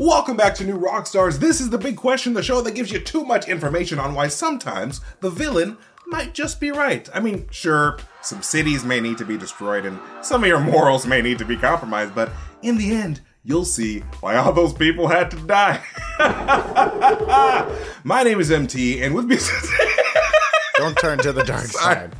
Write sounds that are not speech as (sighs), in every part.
Welcome back to New Rockstars. This is the big question, the show that gives you too much information on why sometimes the villain might just be right. I mean, sure, some cities may need to be destroyed and some of your morals may need to be compromised, but in the end, you'll see why all those people had to die. (laughs) My name is MT, and with me. (laughs) Don't turn to the dark side.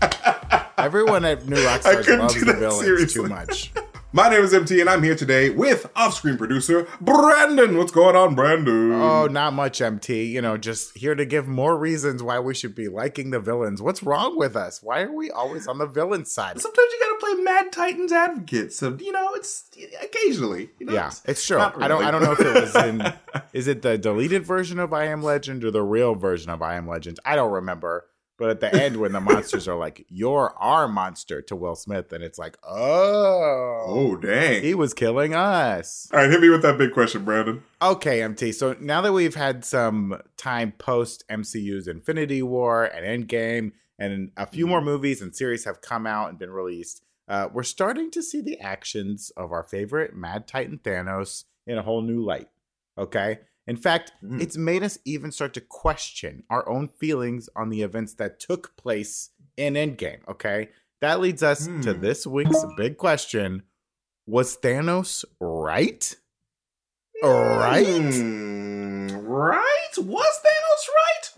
Everyone at New Rockstars loves the villains seriously. too much. My name is MT, and I'm here today with off-screen producer Brandon. What's going on, Brandon? Oh, not much, MT. You know, just here to give more reasons why we should be liking the villains. What's wrong with us? Why are we always on the villain side? Sometimes you gotta play Mad Titans advocate, so you know it's occasionally. You know, Yeah, it's true. not I don't. I don't know if it was in. (laughs) Is it the deleted version of I Am Legend or the real version of I Am Legend? I don't remember. But at the end, when the (laughs) monsters are like, "You're our monster" to Will Smith, and it's like, "Oh, Oh dang! he was killing us." All right, hit me with that big question, Brandon. Okay, MT. So now that we've had some time post MCU's Infinity War and Endgame, and a few more movies and series have come out and been released, uh, we're starting to see the actions of our favorite Mad Titan Thanos in a whole new light. Okay. In fact, Mhm. it's made us even start to question our own feelings on the events that took place in Endgame. Okay. That leads us to Hmm. this week's big question Was Thanos right? Right? Hmm, right? Was right?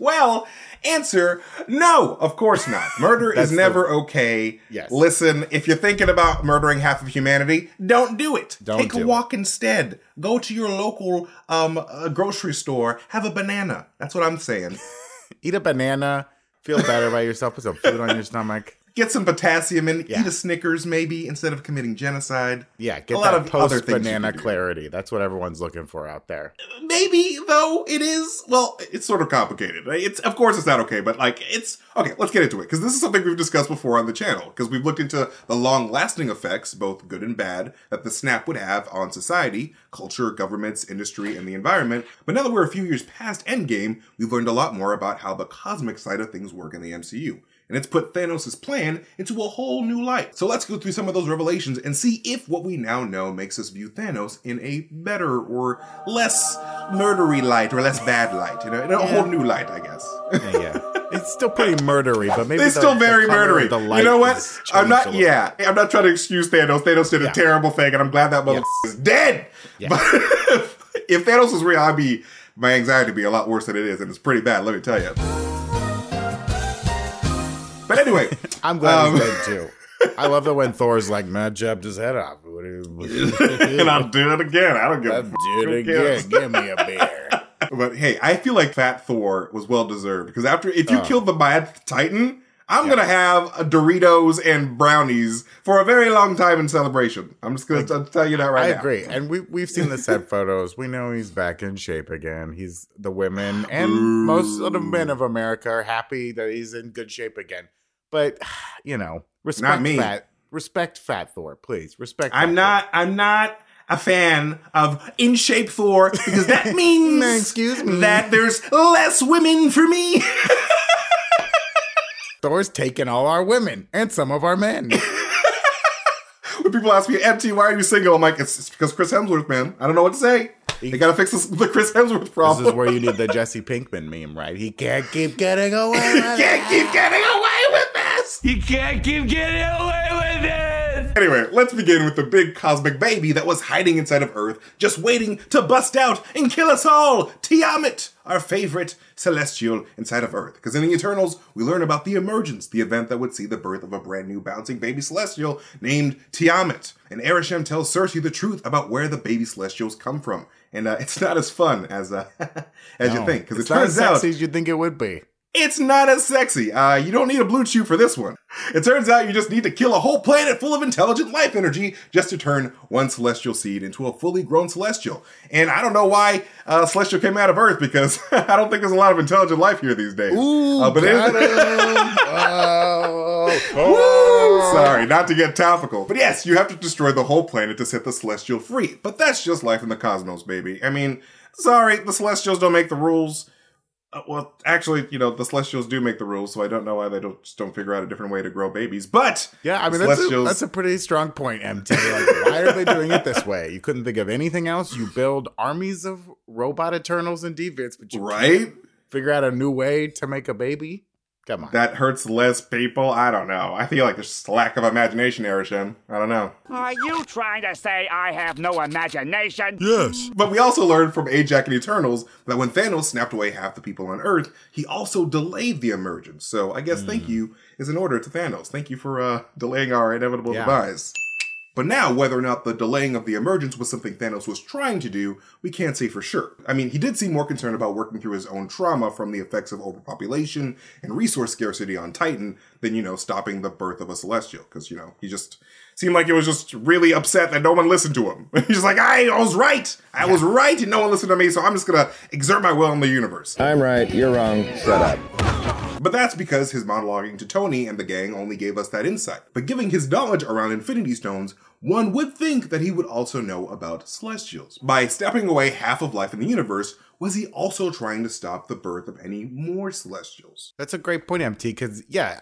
Well, answer no, of course not. (laughs) Murder is That's the- never okay. Yes. Listen, if you're thinking about murdering half of humanity, don't do it. Don't Take do a it. walk instead. Go to your local um uh, grocery store, have a banana. That's what I'm saying. (laughs) Eat a banana, feel better about yourself, put some food on your stomach. Get some potassium in, Yeah. eat a Snickers maybe instead of committing genocide. Yeah, get A lot that of other post banana clarity. That's what everyone's looking for out there. maybe though it is well it's sort of complicated it's of course it's not okay but like it's okay let's get into it because this is something we've discussed before on the channel because we've looked into the long lasting effects both good and bad that the snap would have on society culture governments industry and the environment but now that we're a few years past endgame we've learned a lot more about how the cosmic side of things work in the mcu and it's put Thanos' plan into a whole new light. So let's go through some of those revelations and see if what we now know makes us view Thanos in a better or less murdery light or less bad light, you know, in a whole new light, I guess. Yeah, yeah. (laughs) it's still pretty murdery, but maybe It's the- still very color murdery. of the You know what? I'm not. little. Yeah, I'm not trying to excuse Thanos. Thanos did a terrible thing, and I'm glad that mother Yes. (laughs) is dead. Yeah. But (laughs) if Thanos was real, I'd be my anxiety would be a lot worse than it is, and it's pretty bad. Let me tell you. But anyway, (laughs) I'm glad Um, he's dead too. I love it when Thor's like, "Man, jabbed his head off." What do you- (laughs) and I'll do it again. I don't give a I'll f- do it again. Give me a beer. (laughs) But hey, I feel like Fat Thor was well deserved because after if you Uh. killed the Mad Titan, I'm Yeah. gonna have a Doritos and brownies for a very long time in celebration. I'm just gonna tell you that right I now. I agree, and we we've seen the set photos. We know he's back in shape again. He's the women and Boo. most of the men of America are happy that he's in good shape again. But (sighs) you know, respect me. fat, respect Fat Thor, please. Respect. I'm not. I'm not a fan of in shape Thor because that (laughs) means excuse me. that there's less women for me. (laughs) Thor's taking all our women and some of our men. (laughs) when people ask me, "MT, why are you single?" I'm like, "It's, it's because Chris Hemsworth, man. I don't know what to say. They gotta fix this, the Chris Hemsworth problem. This is where you need the Jesse Pinkman meme, right? He can't keep getting away. he can't keep getting away this." You can't keep getting away with this! Anyway, let's begin with the big cosmic baby that was hiding inside of Earth, just waiting to bust out and kill us all. Tiamat, our favorite celestial inside of Earth. Because in the Eternals, we learn about the emergence, the event that would see the birth of a brand new bouncing baby celestial named Tiamat. And Arishem tells Sersi the truth about where the baby celestials come from. And uh, (laughs) it's not as fun as uh, (laughs) as you think, because it it's not turns as out as you think it would be. It's not as sexy. Uh, you don't need a BlueChew for this one. It turns out you just need to kill a whole planet full of intelligent life energy just to turn one celestial seed into a fully grown celestial. And I don't know why uh, celestial came out of Earth because (laughs) I don't think there's a lot of intelligent life here these days. Ooh, Uh, but it- got. (laughs) Oh, Sorry, not to get topical. But yes, you have to destroy the whole planet to set the celestial free. But that's just life in the cosmos, baby. I mean, sorry, the celestials don't make the rules. Uh, well, actually, you know, the Celestials do make the rules, so I don't know why they don't just don't figure out a different way to grow babies. But Yeah, I mean that's a, that's a pretty strong point, MT. Like, why are they doing it this way? You couldn't think of anything else. You build armies of robot Eternals and Deviants, but you right, figure out a new way to make a baby. Come on. that hurts less people. I don't know. I feel like there's just a lack of imagination, Arishem. I don't know. Are you trying to say I have no imagination? yes. But we also learned from Ajak and Eternals that when Thanos snapped away half the people on Earth, he also delayed the emergence. So I guess Hmm. thank you is an order to Thanos. Thank you for uh, delaying our inevitable Yeah. demise. But now, whether or not the delaying of the emergence was something Thanos was trying to do, we can't say for sure. I mean, he did seem more concerned about working through his own trauma from the effects of overpopulation and resource scarcity on Titan than, you know, stopping the birth of a Celestial. Because, you know, he just seemed like he was just really upset that no one listened to him. (laughs) He's just like, I, I was right. I was right and no one listened to me, so I'm just gonna exert my will on the universe. I'm right, you're wrong, shut up. But that's because his monologuing to Tony and the gang only gave us that insight. But giving his knowledge around Infinity Stones, one would think that he would also know about Celestials. By stepping away half of life in the universe, was he also trying to stop the birth of any more Celestials? That's a great point, MT. Because yeah,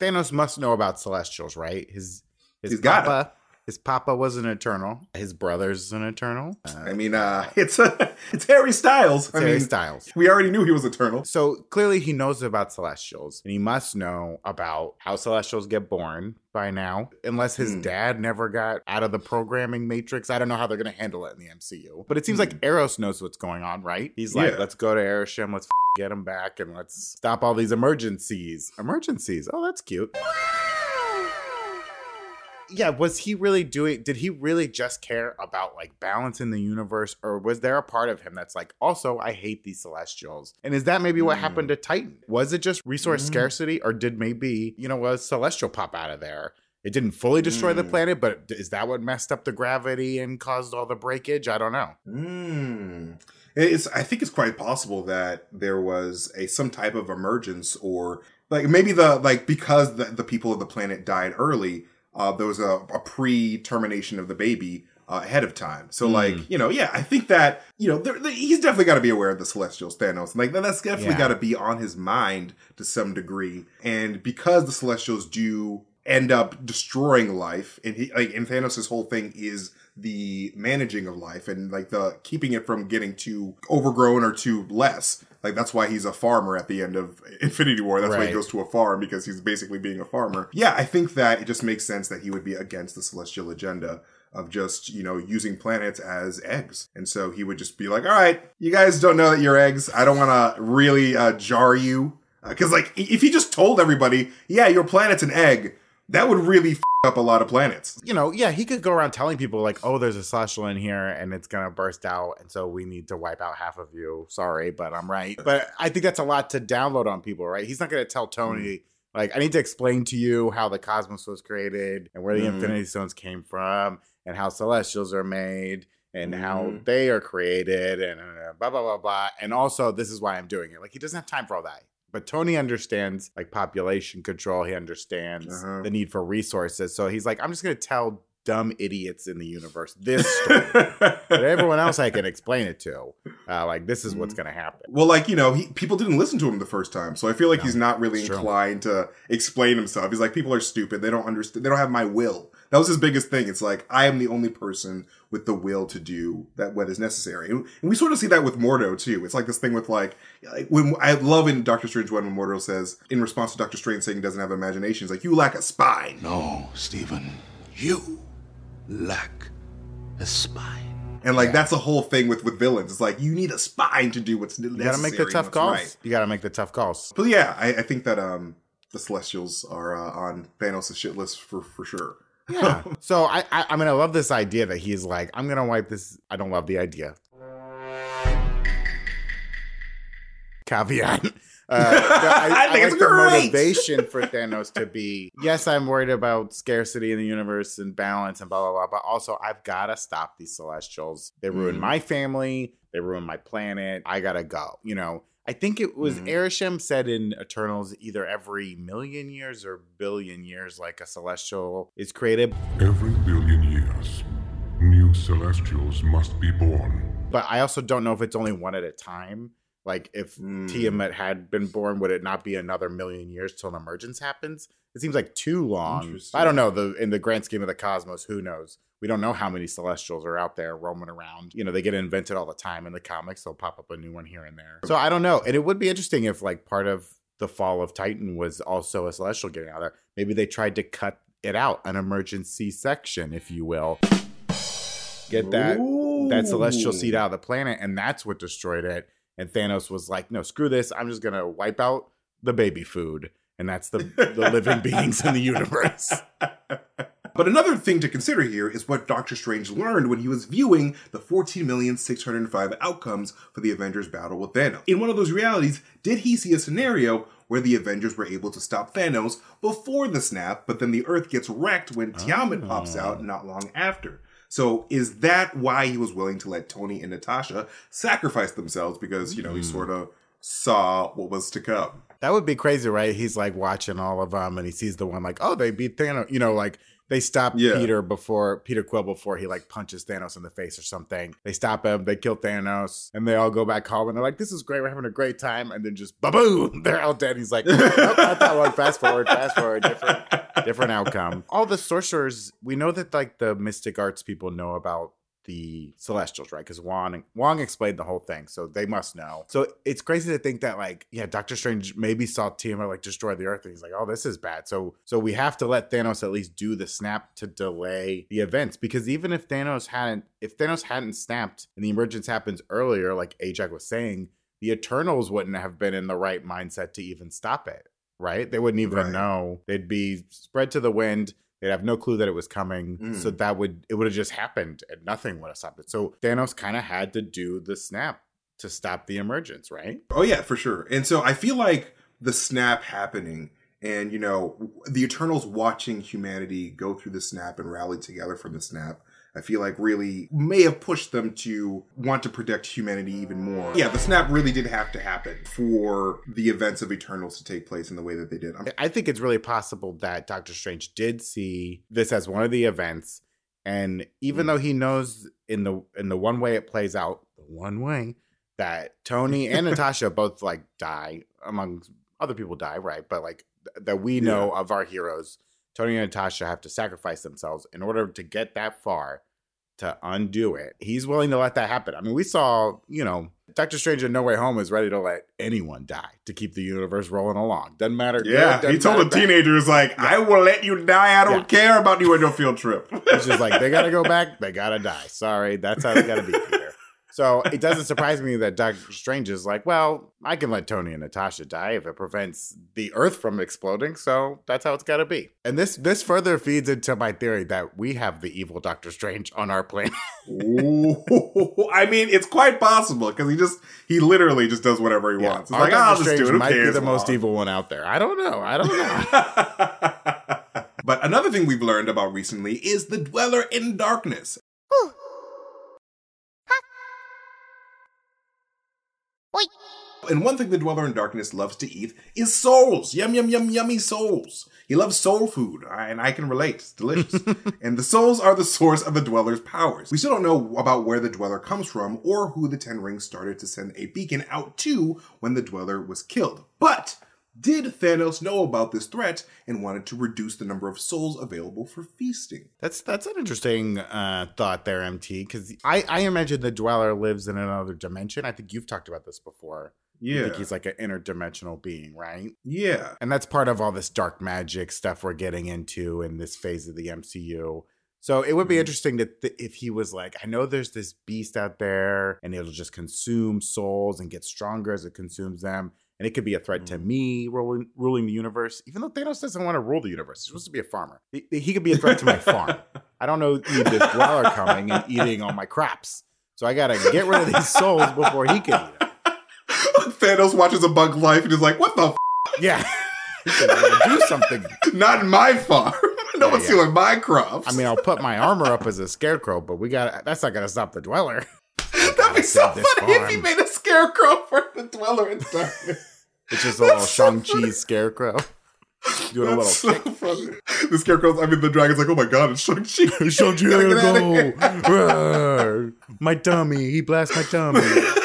Thanos must know about Celestials, right? His his He's papa, his papa was an Eternal. His brother's an Eternal. Uh, I mean, uh, (laughs) it's (laughs) it's Harry Styles. I Harry mean, Styles. we already knew he was Eternal. So clearly, he knows about Celestials, and he must know about how Celestials get born by now. Unless his Hmm. dad never got out of the programming matrix, I don't know how they're going to handle it in the MCU. But it seems Hmm. like Eros knows what's going on, right? He's like, Yeah. let's go to Arishem, let's f- get him back, and let's stop all these emergencies. Emergencies. Oh, that's cute. Yeah, was he really doing? Did he really just care about like balance in the universe, or was there a part of him that's like, also, I hate these Celestials? And is that maybe what Mm. happened to Titan? Was it just resource Mm. scarcity, or did maybe you know a Celestial pop out of there? It didn't fully destroy the Mm. planet, but is that what messed up the gravity and caused all the breakage? I don't know. Hmm. It's. I think it's quite possible that there was a some type of emergence, or like maybe the like because the the people of the planet died early. Uh, there was a, a pre-termination of the baby uh, ahead of time. So like you know, yeah, I think that you know there, there- he's definitely got to be aware of the Celestials, Thanos. Like that's definitely Yeah. got to be on his mind to some degree. And because the Celestials do end up destroying life, and he like and Thanos' whole thing is the managing of life and like the keeping it from getting too overgrown or too less. Like that's why he's a farmer at the end of Infinity War. That's why he goes to a farm because he's basically being a farmer. Yeah, I think that it just makes sense that he would be against the celestial agenda of just, you know, using planets as eggs. And so he would just be like, all right, you guys don't know that you're eggs. I don't want to really uh, jar you. Because, like, if he just told everybody, yeah, your planet's an egg, that would really f- up a lot of planets. you know, yeah, he could go around telling people like, "Oh, there's a celestial in here, and it's gonna burst out, and so we need to wipe out half of you." Sorry, but I'm right. But I think that's a lot to download on people, right? He's not gonna tell Tony like, "I need to explain to you how the cosmos was created and where the Mhm. Infinity Stones came from, and how Celestials are made." And how Mhm. they are created, and uh, blah blah blah blah, and also this is why I'm doing it. Like he doesn't have time for all that. But Tony understands like population control. He understands Uh-huh. the need for resources. So he's like, I'm just going to tell dumb idiots in the universe this story. (laughs) but everyone else I can explain it to. Uh, like, this is what's Mm. going to happen. Well, like you know, he, people didn't listen to him the first time, so I feel like No, he's not really it's true. inclined to explain himself. He's like, people are stupid; they don't understand. They don't have my will. That was his biggest thing. It's like I am the only person with the will to do that what is necessary, and we sort of see that with Mordo too. It's like this thing with like, like when I love in Doctor Strange one when Mordo says in response to Doctor Strange saying he doesn't have imagination, he's like, "You lack a spine." No, Stephen. You lack a spine. And like that's the whole thing with with villains. It's like you need a spine to do what's You necessary. You got to make the tough calls. right. You got to make the tough calls. But yeah, I, I think that um the Celestials are uh, on Thanos' shit list for for sure. Yeah. (laughs) so I, I, I mean, I love this idea that he's like, I'm going to wipe this. I don't love the idea. Caveat. (laughs) Uh, no, (laughs) I think it's like the great. motivation for Thanos to be, yes, I'm worried about scarcity in the universe and balance and blah, blah, blah, but also I've got to stop these celestials. They ruin Mhm. my family. They ruin my planet. I got to go. You know, I think it was. Arishem said in Eternals either every million years or billion years, like a celestial is created. Every billion years, new celestials must be born. but I also don't know if it's only one at a time. Like if Mm. Tiamat had been born, would it not be another million years till an emergence happens? It seems like too long. I don't know. The in the grand scheme of the cosmos, who knows? We don't know how many celestials are out there roaming around. You know, they get invented all the time in the comics. They'll pop up a new one here and there. So I don't know. And it would be interesting if like part of the fall of Titan was also a celestial getting out there. Maybe they tried to cut it out, an emergency section, if you will. Get that that celestial seed out of the planet, and that's what destroyed it. And Thanos was like, "No, screw this! I'm just gonna wipe out the baby food." And that's the the living beings in the (laughs) universe. (laughs) But another thing to consider here is what Doctor Strange learned when he was viewing the 14,605 outcomes for the Avengers battle with Thanos. In one of those realities, did he see a scenario where the Avengers were able to stop Thanos before the snap, but then the Earth gets wrecked when Tiamat pops oh. out not long after? So is that why he was willing to let Tony and Natasha sacrifice themselves because, you know, he hmm. sort of saw what was to come? That would be crazy, right? He's like watching all of them, and he sees the one like, "Oh, they beat Thanos." You know, like they stop Yeah. Peter before Peter Quill before he like punches Thanos in the face or something. They stop him, they kill Thanos, and they all go back home and they're like, "This is great, we're having a great time." And then just ba-boom, (laughs) they're all dead. He's like, "Nope, not that one." Fast forward, fast forward, different, different outcome. All the sorcerers, we know that like the mystic arts people know about the Celestials, right? Because Wong Wong explained the whole thing, so they must know. So it's crazy to think that like, yeah, Doctor Strange maybe saw Tiamat like destroy the Earth, and he's like, oh, this is bad. So so we have to let Thanos at least do the snap to delay the events, because even if Thanos hadn't, if Thanos hadn't snapped and the emergence happens earlier, like Ajak was saying, the Eternals wouldn't have been in the right mindset to even stop it. Right? They wouldn't even Right. know. They'd be spread to the wind. They'd have no clue that it was coming. Mm. So that would it would have just happened and nothing would have stopped it. So Thanos kind of had to do the snap to stop the emergence, right? Oh yeah, for sure. And so I feel like the snap happening and you know the Eternals watching humanity go through the snap and rally together from the snap. I feel like really may have pushed them to want to protect humanity even more. Yeah, the snap really did have to happen for the events of Eternals to take place in the way that they did. I'm, I think it's really possible that Doctor Strange did see this as one of the events, and even Mm. though he knows in the in the one way it plays out, the one way that Tony and (laughs) Natasha both like die, among other people die, right? But like th- that we know of our heroes, Tony and Natasha have to sacrifice themselves in order to get that far to undo it. He's willing to let that happen. I mean, we saw, you know, Doctor Strange in No Way Home is ready to let anyone die to keep the universe rolling along. Doesn't matter. good, yeah, he doesn't told the teenagers like, "I will let you die. I don't Yeah. care about you on your field trip." It's just like they gotta go back, they gotta die. Sorry, that's how they gotta be. (laughs) So it doesn't surprise me that Doctor Strange is like, well, I can let Tony and Natasha die if it prevents the Earth from exploding. So that's how it's gotta be. And this this further feeds into my theory that we have the evil Doctor Strange on our planet. Ooh, I mean, it's quite possible because he just he literally just does whatever he wants. It's like, oh, Doctor I'll just Strange do it. Might be the most evil one out there. I don't know. I don't know. (laughs) (laughs) but another thing we've learned about recently is the Dweller in Darkness. And one thing the Dweller in Darkness loves to eat is souls. Yum, yum, yum, yummy souls. He loves soul food, uh, and I can relate. It's delicious. (laughs) and the souls are the source of the Dweller's powers. We still don't know about where the Dweller comes from or who the Ten Rings started to send a beacon out to when the Dweller was killed. But did Thanos know about this threat and wanted to reduce the number of souls available for feasting? That's that's an interesting uh, thought there, MT. Because I, I imagine the Dweller lives in another dimension. I think you've talked about this before. I Yeah. think he's like an interdimensional being, right? Yeah. And that's part of all this dark magic stuff we're getting into in this phase of the MCU. So it would be Mhm. interesting that th- if he was like, I know there's this beast out there and it'll just consume souls and get stronger as it consumes them. And it could be a threat to Mhm. me ruling, ruling the universe, even though Thanos doesn't want to rule the universe. He's supposed to be a farmer. He, he could be a threat to my farm. I don't know need this dweller coming and eating all my crops. So I got to get rid of these souls before he can eat them. (laughs) Thanos watches a bug life and is like, what the f? Yeah. He do something (laughs) Not in my farm. (laughs) no Yeah, one's yeah. stealing my crops. I mean, I'll put my armor up as a scarecrow, but we got that's not gonna stop the dweller. That'd be so funny if he made a scarecrow for the Dweller in Darkness. It's just a little That's Shang Chi scarecrow (laughs) doing a little That's so. The scarecrow, I mean, the dragon's like, oh my god, it's Shang-Chi. (laughs) Shang Chi, Gotta I get outta gotta go. My dummy, he blasts my dummy. (laughs)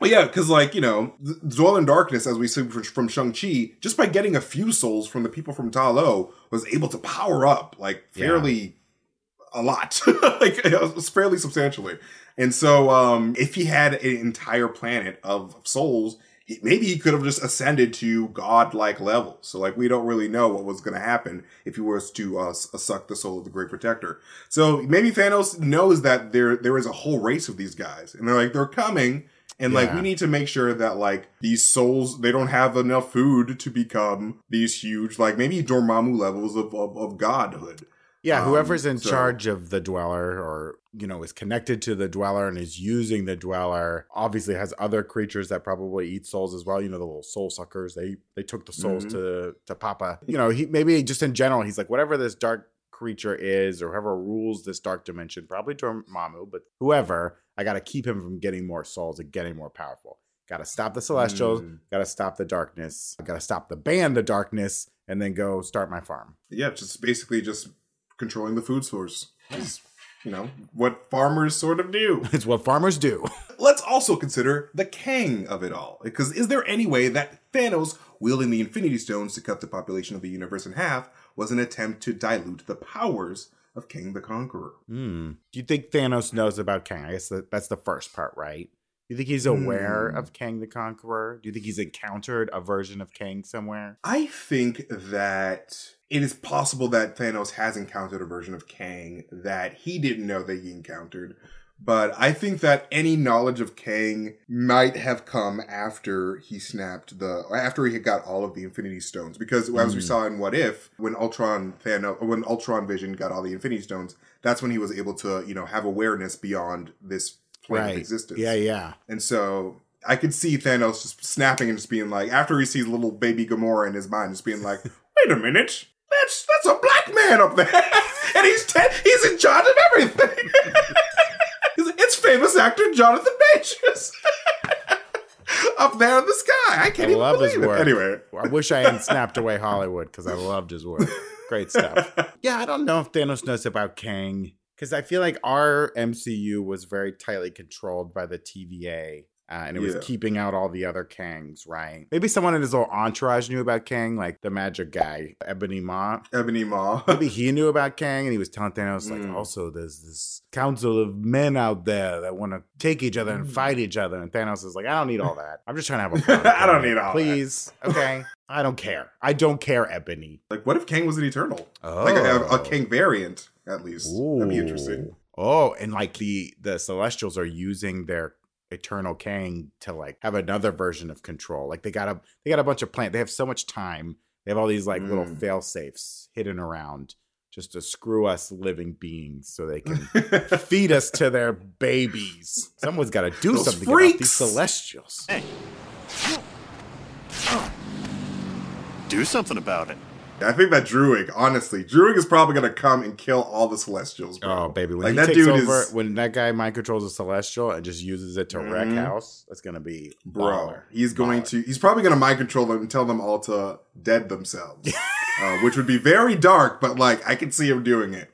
Well, yeah, because like you know, dwell in darkness, as we see from Shang Chi, just by getting a few souls from the people from Ta Lo, was able to power up like fairly a lot, like fairly substantially. And so, um, if he had an entire planet of souls, he- maybe he could have just ascended to god-like levels. So, like, we don't really know what was going to happen if he was to uh, suck the soul of the Great Protector. So maybe Thanos knows that there there is a whole race of these guys, and they're like they're coming. And like we need to make sure that like these souls they don't have enough food to become these huge like maybe Dormammu levels of of, of godhood. Yeah, Um, whoever's in so- charge of the dweller or, you know, is connected to the dweller and is using the dweller obviously has other creatures that probably eat souls as well. You know, the little soul suckers. They they took the souls Mhm. to to Papa. You know, he maybe just in general, he's like, whatever this dark creature is or whoever rules this dark dimension, probably Dormammu, but whoever, I gotta keep him from getting more souls and getting more powerful. Gotta stop the celestials, Mm. gotta stop the darkness, gotta stop the band of darkness, and then go start my farm. Yeah, just basically just controlling the food source. Is, you know, what farmers sort of do. (laughs) It's what farmers do. Let's also consider the Kang of it all. Because is there any way that Thanos wielding the Infinity Stones to cut the population of the universe in half was an attempt to dilute the powers of Kang the Conqueror? Hmm. Do you think Thanos knows about Kang? I guess that, that's the first part, right? Do you think he's aware Hmm. of Kang the Conqueror? Do you think he's encountered a version of Kang somewhere? I think that it is possible that Thanos has encountered a version of Kang that he didn't know that he encountered. But I think that any knowledge of Kang might have come after he snapped the after he had got all of the Infinity Stones. Because as we Mm. saw in What If, when Ultron Thanos when Ultron Vision got all the Infinity Stones, that's when he was able to, you know, have awareness beyond this plane of existence. Yeah, yeah. And so I could see Thanos just snapping and just being like, after he sees little baby Gamora in his mind, just being like, (laughs) "Wait a minute, that's that's a black man up there, (laughs) and he's te- he's in charge of everything." (laughs) It's- famous actor Jonathan Majors (laughs) up there in the sky. I can't I even love his believe it. work. Anyway, I wish I hadn't snapped away Hollywood because I loved his work. Great stuff. Yeah, I don't know if Thanos knows about Kang because I feel like our MCU was very tightly controlled by the TVA. Uh, and it was keeping out all the other Kangs, right? Maybe someone in his little entourage knew about Kang, like the magic guy, Ebony Maw. Ebony Maw. Maybe he knew about Kang and he was telling Thanos, like, Mm. also, there's this council of men out there that want to take each other and Mm. fight each other. And Thanos is like, I don't need all that. I'm just trying to have a. (laughs) I don't need all that." Please. Okay. I don't care. I don't care, Ebony. like, what if Kang was an Eternal? Like a, a, a Kang variant, at least. That'd be interesting. Oh, and like the the Celestials are using their Eternal Kang to like have another version of control. Like they got a they got a bunch of plant. They have so much time. They have all these like little Mm. fail safes hidden around just to screw us living beings so they can (laughs) feed us to their babies. Someone's got to do Those something about these Celestials. Hey. Do something about it. I think that Druig, honestly, Druig is probably gonna come and kill all the Celestials. Bro. Oh baby, when Like, he that takes dude over, is- when that guy mind controls a celestial and just uses it to wreck Mhm. house, that's gonna be bro, baller. he's going Baller. to. He's probably gonna mind control them and tell them all to dead themselves, (laughs) uh, which would be very dark. But like, I can see him doing it.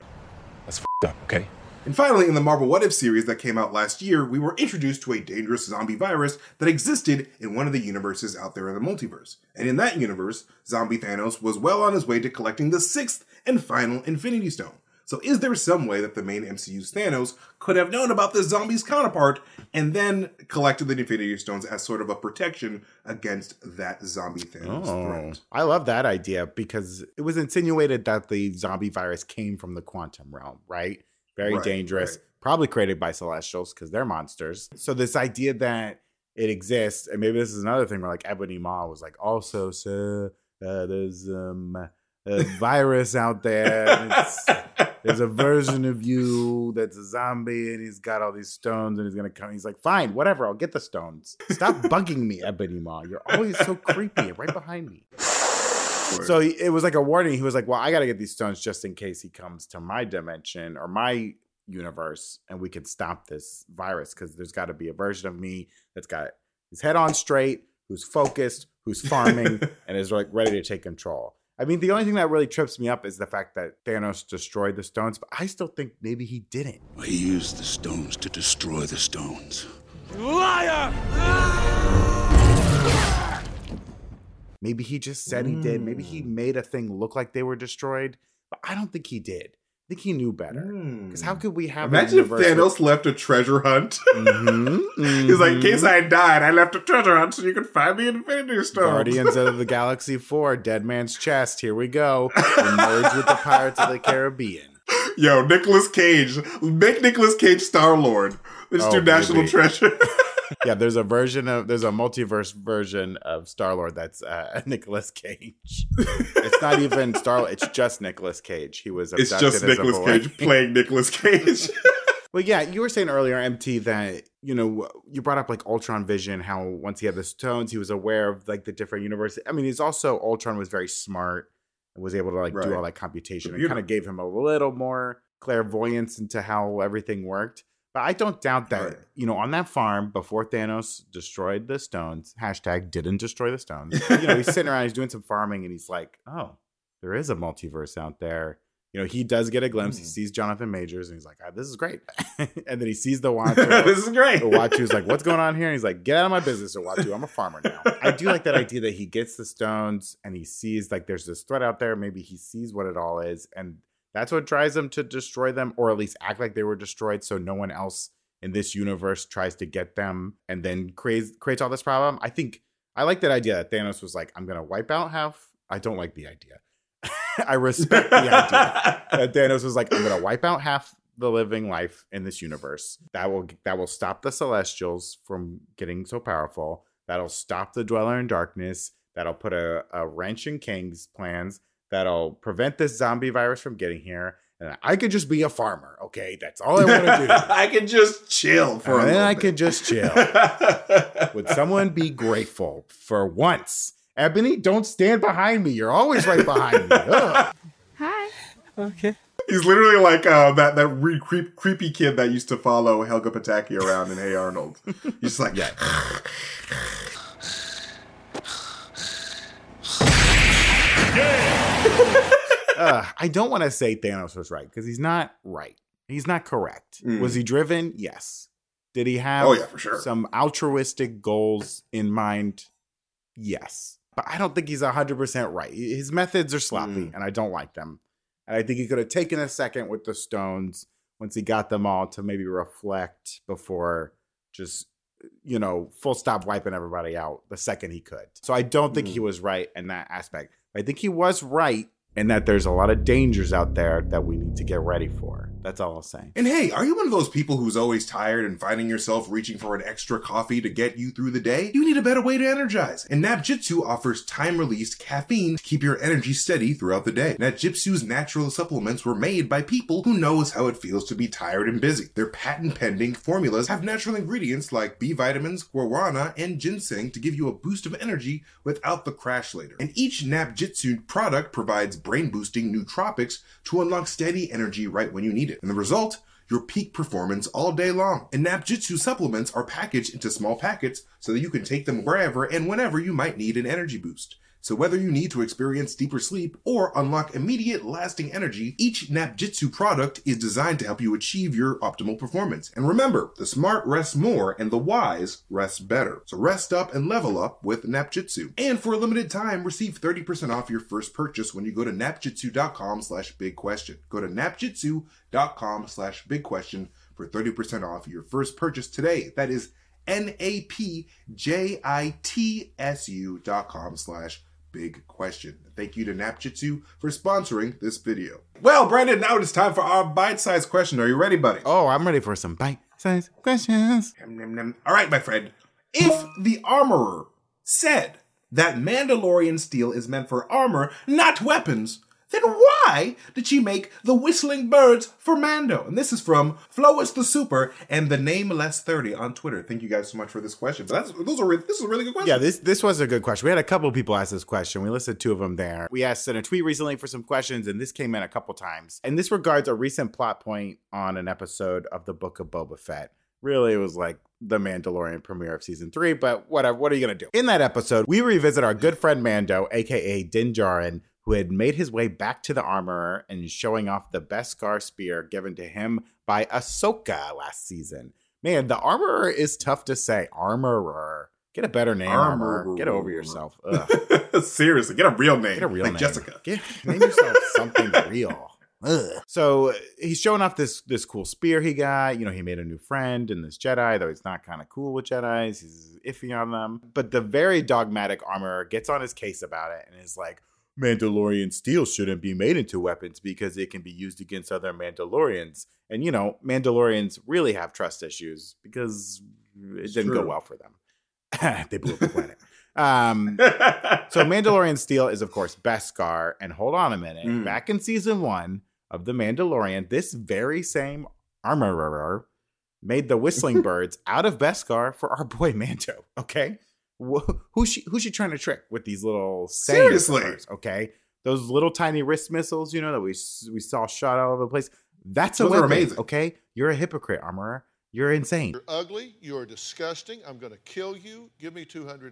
That's f***ed up, okay? And finally, in the Marvel What If series that came out last year, we were introduced to a dangerous zombie virus that existed in one of the universes out there in the multiverse. And in that universe, zombie Thanos was well on his way to collecting the sixth and final Infinity Stone. So, is there some way that the main MCU's Thanos could have known about this zombie's counterpart and then collected the Infinity Stones as sort of a protection against that zombie Thanos Oh, threat? I love that idea because it was insinuated that the zombie virus came from the quantum realm, right? Very Right, dangerous, right. probably created by celestials because they're monsters. So this idea that it exists, and maybe this is another thing where like Ebony Maw was like, also, sir, uh, there's um, a virus out there. it's- there's a version of you that's a zombie and he's got all these stones and he's gonna come. He's like, fine, whatever, I'll get the stones. Stop bugging me, Ebony Maw. You're always so creepy right behind me. So he- it was like a warning. He was like, well, I got to get these stones just in case he comes to my dimension or my universe and we can stop this virus because there's got to be a version of me that's got his head on straight, who's focused, who's farming, (laughs) and is like ready to take control. I mean, the only thing that really trips me up is the fact that Thanos destroyed the stones, but I still think maybe he didn't. He used the stones to destroy the stones. Liar! Maybe he just said he did. Maybe he Mm. made a thing look like they were destroyed, but I don't think he did. I think he knew better. Because how could we have a Imagine if universe with- Thanos left a treasure hunt. (laughs) Mhm, He's like, in case mhm. I died, I left a treasure hunt so you can find the Infinity Stone. Guardians of the (laughs) Galaxy 4, Dead Man's Chest. Here we go. Merge with the Pirates of the (laughs) Caribbean. Yo, Nicolas Cage. Make Nicolas Cage Star Lord. Let's Oh, do National baby. Treasure. Yeah, there's a version of there's a multiverse version of Star Lord that's uh, (laughs) Nicolas Cage. It's not even Star. It's just Nicolas Cage. He was it's just as a Nicolas boy. Cage playing Nicolas Cage. (laughs) (laughs) Well, yeah, you were saying earlier, MT, that you know you brought up like Ultron Vision. How once he had the stones, he was aware of like the different universes. I mean, he's also Ultron was very smart and was able to like Right. do all that computation and Computer. kind of gave him a little more clairvoyance into how everything worked. But I don't doubt that Right. you know on that farm before Thanos destroyed the stones. Hashtag didn't destroy the stones. (laughs) you know, he's sitting around, he's doing some farming, and he's like, oh, there is a multiverse out there. You know, he does get a glimpse. He Mm. sees Jonathan Majors, and he's like, ah, "This is great." (laughs) and then he sees the (laughs) Watcher. this is great. The Uatu's like, "What's going on here?" And he's like, "Get out of my business, Uatu. I'm a farmer now." I do like that idea that he gets the stones and he sees like there's this threat out there. Maybe he sees what it all is, and that's what drives them to destroy them, or at least act like they were destroyed, so no one else in this universe tries to get them, and then creates creates all this problem. I think I like that idea that Thanos was like, "I'm gonna wipe out half." I don't like the idea. (laughs) I respect the idea (laughs) that Thanos was like, I'm gonna wipe out half the living life in this universe. That will that will stop the Celestials from getting so powerful. That'll stop the Dweller in Darkness. That'll put a, a wrench in Kang's plans. That'll prevent this zombie virus from getting here. And I could just be a farmer. Okay, that's all I want to do. (laughs) I can just chill for a and then I bit. could just chill. (laughs) Would someone be grateful for once? Ebony, don't stand behind me. You're always right behind me. (laughs) Ugh. Hi. Okay. He's literally like uh, that that re- creep, creepy kid that used to follow Helga Pataki around in Hey Arnold. He's just like, Yeah. Uh, I don't want to say Thanos was right because he's not right. He's not correct. Mm. Was he driven? Yes. Did he have Oh, yeah, for sure. some altruistic goals in mind? Yes. But I don't think he's 100% right. His methods are sloppy Mm. and I don't like them. And I think he could have taken a second with the stones once he got them all to maybe reflect before just, you know, full stop wiping everybody out the second he could. So I don't think he Mm. was right in that aspect. I think he was right in that there's a lot of dangers out there that we need to get ready for. That's all I'll say. And hey, are you one of those people who's always tired and finding yourself reaching for an extra coffee to get you through the day? You need a better way to energize. And Napjitsu offers time-released caffeine to keep your energy steady throughout the day. Napjitsu's natural supplements were made by people who knows how it feels to be tired and busy. Their patent-pending formulas have natural ingredients like B vitamins, guarana, and ginseng to give you a boost of energy without the crash later. And each Napjitsu product provides brain-boosting nootropics to unlock steady energy right when you need it. And the result? Your peak performance all day long. And Napjitsu supplements are packaged into small packets so that you can take them wherever and whenever you might need an energy boost. So whether you need to experience deeper sleep or unlock immediate lasting energy, each Napjitsu product is designed to help you achieve your optimal performance. And remember, the smart rest more and the wise rest better. So rest up and level up with Napjitsu. And for a limited time, receive 30% off your first purchase when you go to napjitsu.com slash big question. Go to napjitsu.com slash big question for 30% off your first purchase today. That is N-A-P-J-I-T-S-U dot com slash big question. Thank you to Napjitsu for sponsoring this video. Well, Brandon, now it is time for our bite-sized question. Are you ready, buddy? Oh, I'm ready for some bite sized questions. Nom, nom, nom. All right, my friend. If the armorer said that Mandalorian steel is meant for armor, not weapons, then why did she make the whistling birds for Mando? And this is from Flois the Super and the Nameless 30 on Twitter. Thank you guys so much for this question. But that's those are this is a really good question. Yeah, this this was a good question. We had a couple people ask this question. We listed two of them there. We asked in a tweet recently for some questions, and this came in a couple times. And this regards a recent plot point on an episode of the Book of Boba Fett. Really, it was like the Mandalorian premiere of season three, but whatever. What are you gonna do? In that episode, we revisit our good friend Mando, aka Din Djarin, who had made his way back to the armorer and showing off the Beskar spear given to him by Ahsoka last season. Man, the armorer is tough to say. Armorer. Get a better name, armorer. Armor. Get over yourself. (laughs) Seriously, get a real name. Get a real like name. Jessica. Get, name yourself something (laughs) real. Ugh. So he's showing off this this cool spear he got. You know, he made a new friend in this Jedi, though he's not kind of cool with Jedi's. He's iffy on them. But the very dogmatic armor gets on his case about it and is like, Mandalorian steel shouldn't be made into weapons because it can be used against other Mandalorians. And you know, Mandalorians really have trust issues because it didn't go well for them. (laughs) (laughs) they blew up the planet. Um, so Mandalorian steel is of course Beskar, and hold on a minute. Mm. Back in season one of the Mandalorian, this very same armorer made the whistling (laughs) birds out of Beskar for our boy Mando. Okay, Wh- who's she? Who's she trying to trick with these little Seriously? hers, Okay, those little tiny wrist missiles, you know that we we saw shot all over the place. That's a Those are weapon. amazing. Okay, you're a hypocrite, armorer. You're insane. You're ugly. You're disgusting. I'm going to kill you. Give me $200.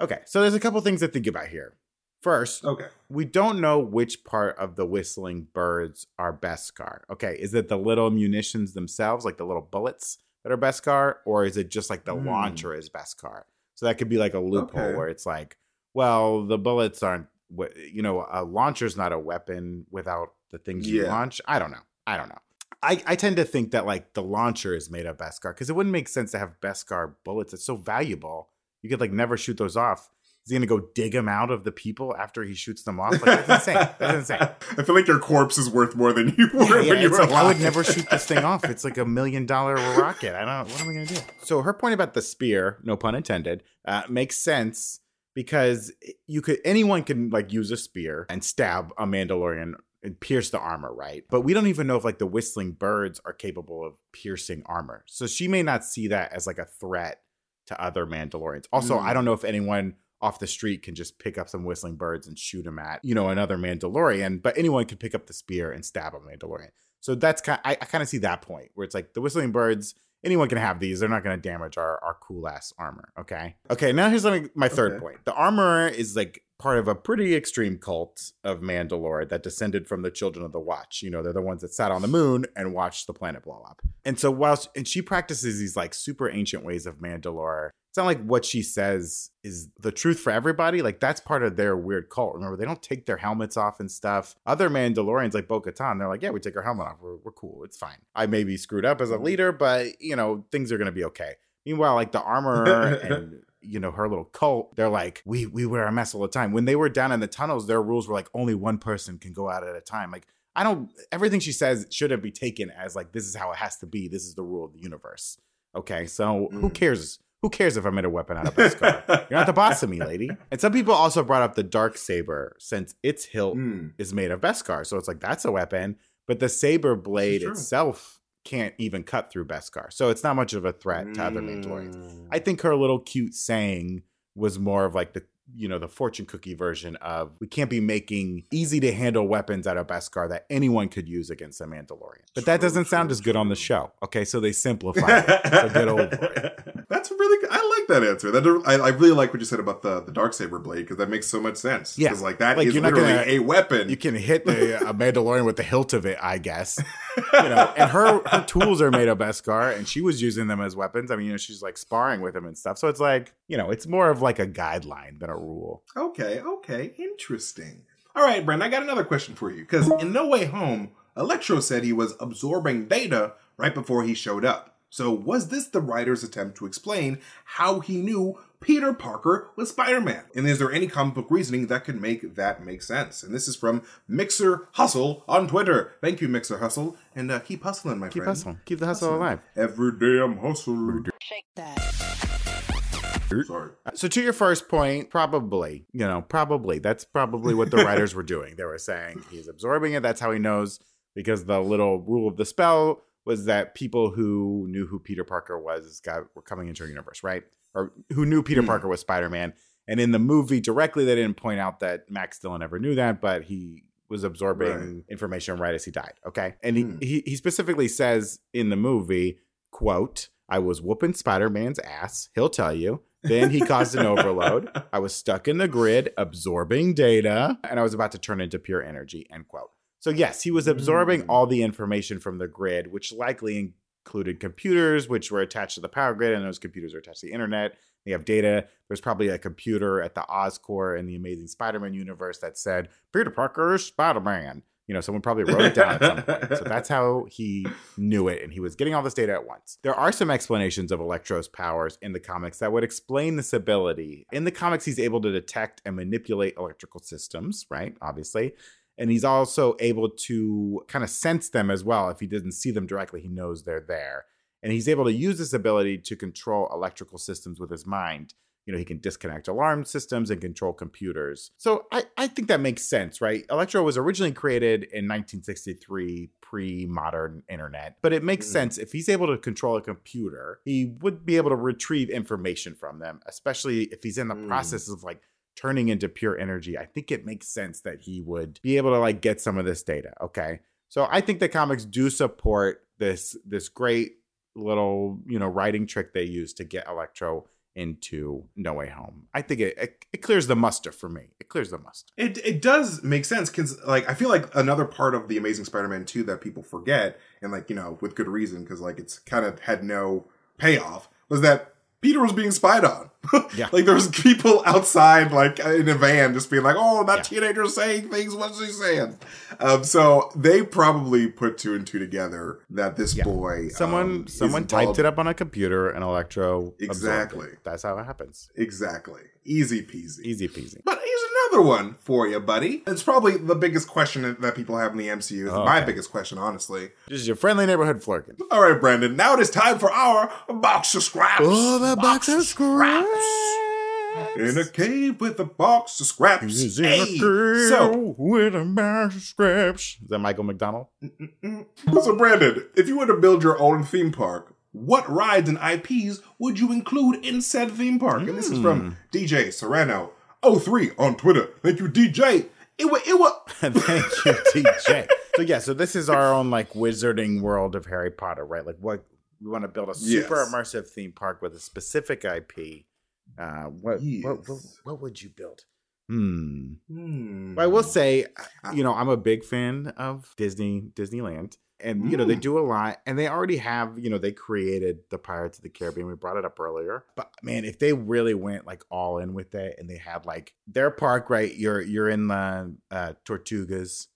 Okay, so there's a couple things to think about here. First, okay. we don't know which part of the whistling birds are Beskar. Okay, is it the little munitions themselves, like the little bullets that are Beskar, or is it just like the Hmm. launcher is Beskar? So that could be like a loophole Okay. where it's like, well, the bullets aren't, you know, a launcher's not a weapon without the things you launch. I don't know. I don't know. I, I tend to think that like the launcher is made of Beskar because it wouldn't make sense to have Beskar bullets. It's so valuable. You could like never shoot those off. Is he gonna go dig him out of the people after he shoots them off? Like, that's insane. That's insane. (laughs) I feel like your corpse is worth more than you were Yeah, yeah, when you were like, I would never shoot this thing (laughs) off. It's like a million dollar rocket. I don't. What am I gonna do? So her point about the spear, no pun intended, uh, makes sense because you could anyone can like use a spear and stab a Mandalorian and pierce the armor, right? But we don't even know if like the whistling birds are capable of piercing armor. So she may not see that as like a threat to other Mandalorians. Also, Mm. I don't know if anyone off the street can just pick up some whistling birds and shoot them at, you know, another Mandalorian, but anyone can pick up the spear and stab a Mandalorian. So that's kind I, I kind of see that point where it's like the whistling birds, anyone can have these. They're not going to damage our, our cool ass armor. Okay. Okay. Now here's something, my third Okay. point. The armor is like part of a pretty extreme cult of Mandalore that descended from the Children of the Watch. You know, they're the ones that sat on the moon and watched the planet blow up. And so whilst and she practices these like super ancient ways of Mandalore, it's not like what she says is the truth for everybody. Like that's part of their weird cult. Remember, they don't take their helmets off and stuff. Other Mandalorians like Bo Katan, they're like, yeah, we take our helmet off. We're, we're cool. It's fine. I may be screwed up as a mm. leader, but you know, things are gonna be okay. Meanwhile, like the armorer (laughs) and you know her little cult, they're like, we we wear a mess all the time. When they were down in the tunnels, their rules were like only one person can go out at a time. Like I don't. Everything she says shouldn't be taken as like this is how it has to be. This is the rule of the universe. Okay, so who Mm. cares? Who cares if I made a weapon out of Beskar? (laughs) You're not the boss of me, lady. And some people also brought up the dark saber since its hilt Mm. is made of Beskar, so it's like that's a weapon. But the saber blade itself can't even cut through Beskar, so it's not much of a threat to other Mandalorians. Mm. I think her little cute saying was more of like the you know the fortune cookie version of we can't be making easy to handle weapons out of Beskar that anyone could use against a Mandalorian. But that doesn't sound true, as good on the show. Okay, so they simplify it. So get over it. (laughs) That's really good. I like that answer. That I, I really like what you said about the the dark saber blade because that makes so much sense. Yeah. because like that Like, is you're not literally gonna- a weapon. You can hit the, a Mandalorian with the hilt of it, I guess. (laughs) You know, and her her tools are made of Beskar, and she was using them as weapons. I mean, you know, she's like sparring with him and stuff. So it's like, you know, it's more of like a guideline than a rule. Okay, okay, interesting. All right, Brent, I got another question for you because in No Way Home, Electro said he was absorbing data right before he showed up. So was this the writer's attempt to explain how he knew Peter Parker was Spider-Man? And is there any comic book reasoning that could make that make sense? And this is from Mixer Hustle on Twitter. Thank you, Mixer Hustle, and uh, keep hustling, my Keep friend. hustling. Keep the hustle alive. Every day I'm hustling. Shake that. Sorry. So to your first point, probably, you know, probably that's probably what the writers were doing. They were saying he's absorbing it. That's how he knows because the little rule of the spell was that people who knew who Peter Parker was got were coming into our universe, right? Or who knew Peter Hmm. Parker was Spider Man. And in the movie directly, they didn't point out that Max Dillon ever knew that, but he was absorbing Right. information right as he died. Okay. And he, Hmm. he he specifically says in the movie, quote, I was whooping Spider Man's ass. He'll tell you. Then he caused an overload. I was stuck in the grid, absorbing data, and I was about to turn into pure energy. End quote. So yes, he was absorbing Mm. all the information from the grid, which likely included computers, which were attached to the power grid, and those computers are attached to the internet. They have data. There's probably a computer at the Oscorp in the Amazing Spider-Man universe that said Peter Parker is Spider-Man. You know, someone probably wrote it down at some point. So that's (laughs) how he knew it, and he was getting all this data at once. There are some explanations of Electro's powers in the comics that would explain this ability. In the comics, he's able to detect and manipulate electrical systems, right? Obviously. And he's also able to kind of sense them as well. If he doesn't see them directly, he knows they're there. And he's able to use this ability to control electrical systems with his mind you know, he can disconnect alarm systems and control computers. So I, I think that makes sense, right? Electro was originally created in 1963, pre modern internet, but it makes mm. sense if he's able to control a computer, he would be able to retrieve information from them, especially if he's in the mm. process of like turning into pure energy. I think it makes sense that he would be able to like get some of this data. Okay. So I think the comics do support this this great little, you know, writing trick they use to get Electro into No Way Home. I think it, it, it clears the muster for me. It clears the muster. It it does make sense because like I feel like another part of the Amazing Spider-Man two that people forget and like you know with good reason because like it's kind of had no payoff was that Peter was being spied on. Yeah. (laughs) like there was people outside, like in a van, just being like, "Oh, that yeah. teenager's saying things. What's he saying?" Um, so they probably put two and two together that this yeah. boy, someone, um, someone typed it up on a computer, and Electro exactly. That's how it happens. Exactly, easy peasy, easy peasy. But here's another one for you, buddy. It's probably the biggest question that people have in the MCU. It's oh, my biggest question, honestly. This is your friendly neighborhood Flerken. All right, Brandon. Now it is time for our box of scraps. Oh, the box, box of scraps. In a cave with a box of scraps. He's in hey. a cave so, with a box of scraps. Is that Michael McDonald? So, Brandon, if you were to build your own theme park, what rides and IPs would you include in said theme park? Mm. And this is from hmm. DJ Serrano 03 on Twitter. Thank you, DJ. It was, it was. (laughs) Thank you, DJ. so yeah, so this is our own like wizarding world of Harry Potter, right? Like what we want to build a super yes. immersive theme park with a specific IP. Uh, what, yes. what, what, what would you build? Hmm. hmm. I will say, you know, I'm a big fan of Disney Disneyland and you know they mm. do a lot and they already have you know they created the pirates of the caribbean we brought it up earlier but man if they really went like all in with it and they had like their park right you're you're in the uh tortugas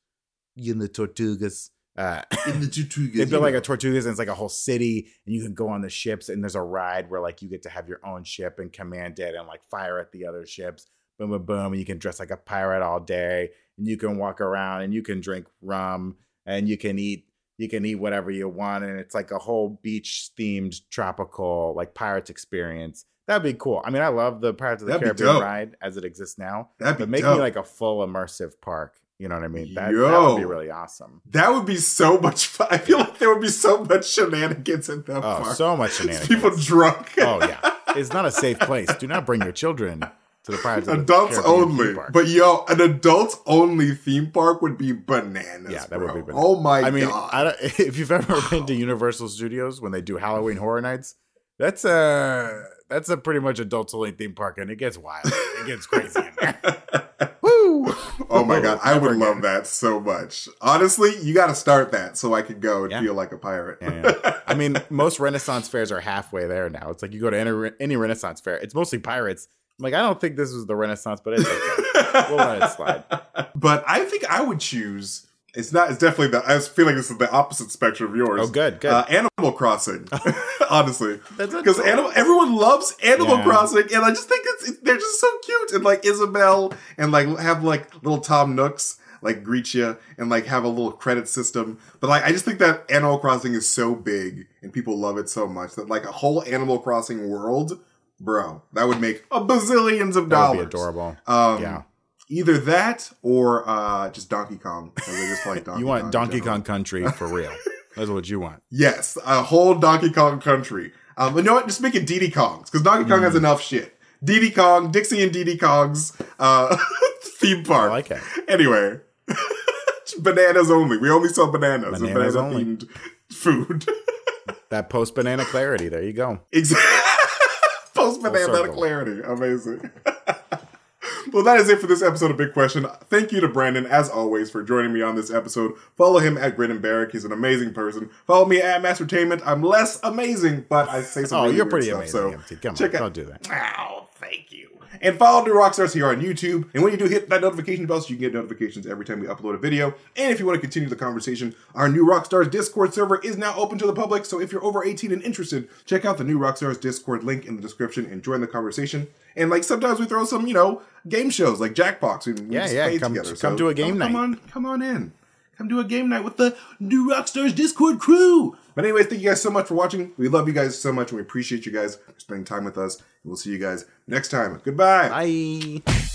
You're in the tortugas uh, in the (laughs) Tortugas. they build like a Tortugas and it's like a whole city, and you can go on the ships, and there's a ride where like you get to have your own ship and command it and like fire at the other ships. Boom, boom, boom. And you can dress like a pirate all day, and you can walk around, and you can drink rum, and you can eat you can eat whatever you want and it's like a whole beach themed tropical like pirates experience that'd be cool i mean i love the pirates of the that'd caribbean ride as it exists now that'd be but make dope. me like a full immersive park you know what I mean? That, Yo, that would be really awesome. That would be so much fun. I feel like there would be so much shenanigans in that oh, park. so much (laughs) shenanigans. People drunk. oh yeah, it's not a safe place. Do not bring your children to the Pirates adults only. But yo, an adults only theme park would be bananas. Yeah, that bro. would be. Bananas. Oh my I mean, god! I (laughs) if you've ever been to Universal Studios when they do Halloween Horror Nights, that's a that's a pretty much adults only theme park, and it gets wild. It gets crazy in there. (laughs) (laughs) Oh my god, I would love that so much. Honestly, you got to start that so I could go and yeah. feel like a pirate. Yeah, yeah. (laughs) I mean, most Renaissance fairs are halfway there now. It's like you go to any, any Renaissance fair, it's mostly pirates I'm like, I don't think this was the Renaissance, but it's okay. we'll let it slide. (laughs) But I think I would choose. It's not. It's definitely the. I feel like this is the opposite spectrum of yours. Oh, good, good. Uh, Animal Crossing, (laughs) (laughs) honestly, because animal. Everyone loves Animal yeah. Crossing, and I just think it's, it, they're just so cute. And like Isabelle, and like have like little Tom Nooks like greet you and like have a little credit system. But like I just think that Animal Crossing is so big and people love it so much that like a whole Animal Crossing world bro, that would make a bazillions of dollars. That would be adorable. Um, yeah. Either that or uh, just Donkey Kong. Just like (laughs) Donkey you want Kong Donkey Kong Country for real. (laughs) That's what you want. Yes, a whole Donkey Kong Country. Um, but you know what? Just make it Diddy Kongs because Donkey Kong mm. has enough shit. Diddy Kong, Dixie and Diddy Kong's uh, (laughs) theme park. I like it. Anyway, bananas only. We only sell bananas. Bananas banana only. themed food. that post banana clarity. There you go. Exactly post banana clarity. Amazing. Well, that is it for this episode of Big Question. Thank you to Brandon, as always, for joining me on this episode. Follow him at Grin and Barrack. He's an amazing person. Follow me at Mastertainment. I'm less amazing, but I say some Oh, really you're pretty stuff, amazing, So. Come on, check out- don't do that. Ow. And follow New Rockstars here on YouTube. And when you do hit that notification bell so you can get notifications every time we upload a video. And if you want to continue the conversation, our New Rockstars Discord server is now open to the public. So if you're over 18 and interested, check out the New Rockstars Discord link in the description and join the conversation. And like sometimes we throw some, you know, game shows like Jackbox. We, we Yeah, yeah, play come- together. come to a game come night. on, come on in. Come do a game night with the New Rockstars Discord crew. But anyways, thank you guys so much for watching. We love you guys so much and we appreciate you guys for spending time with us. We'll see you guys next time. Goodbye. Bye.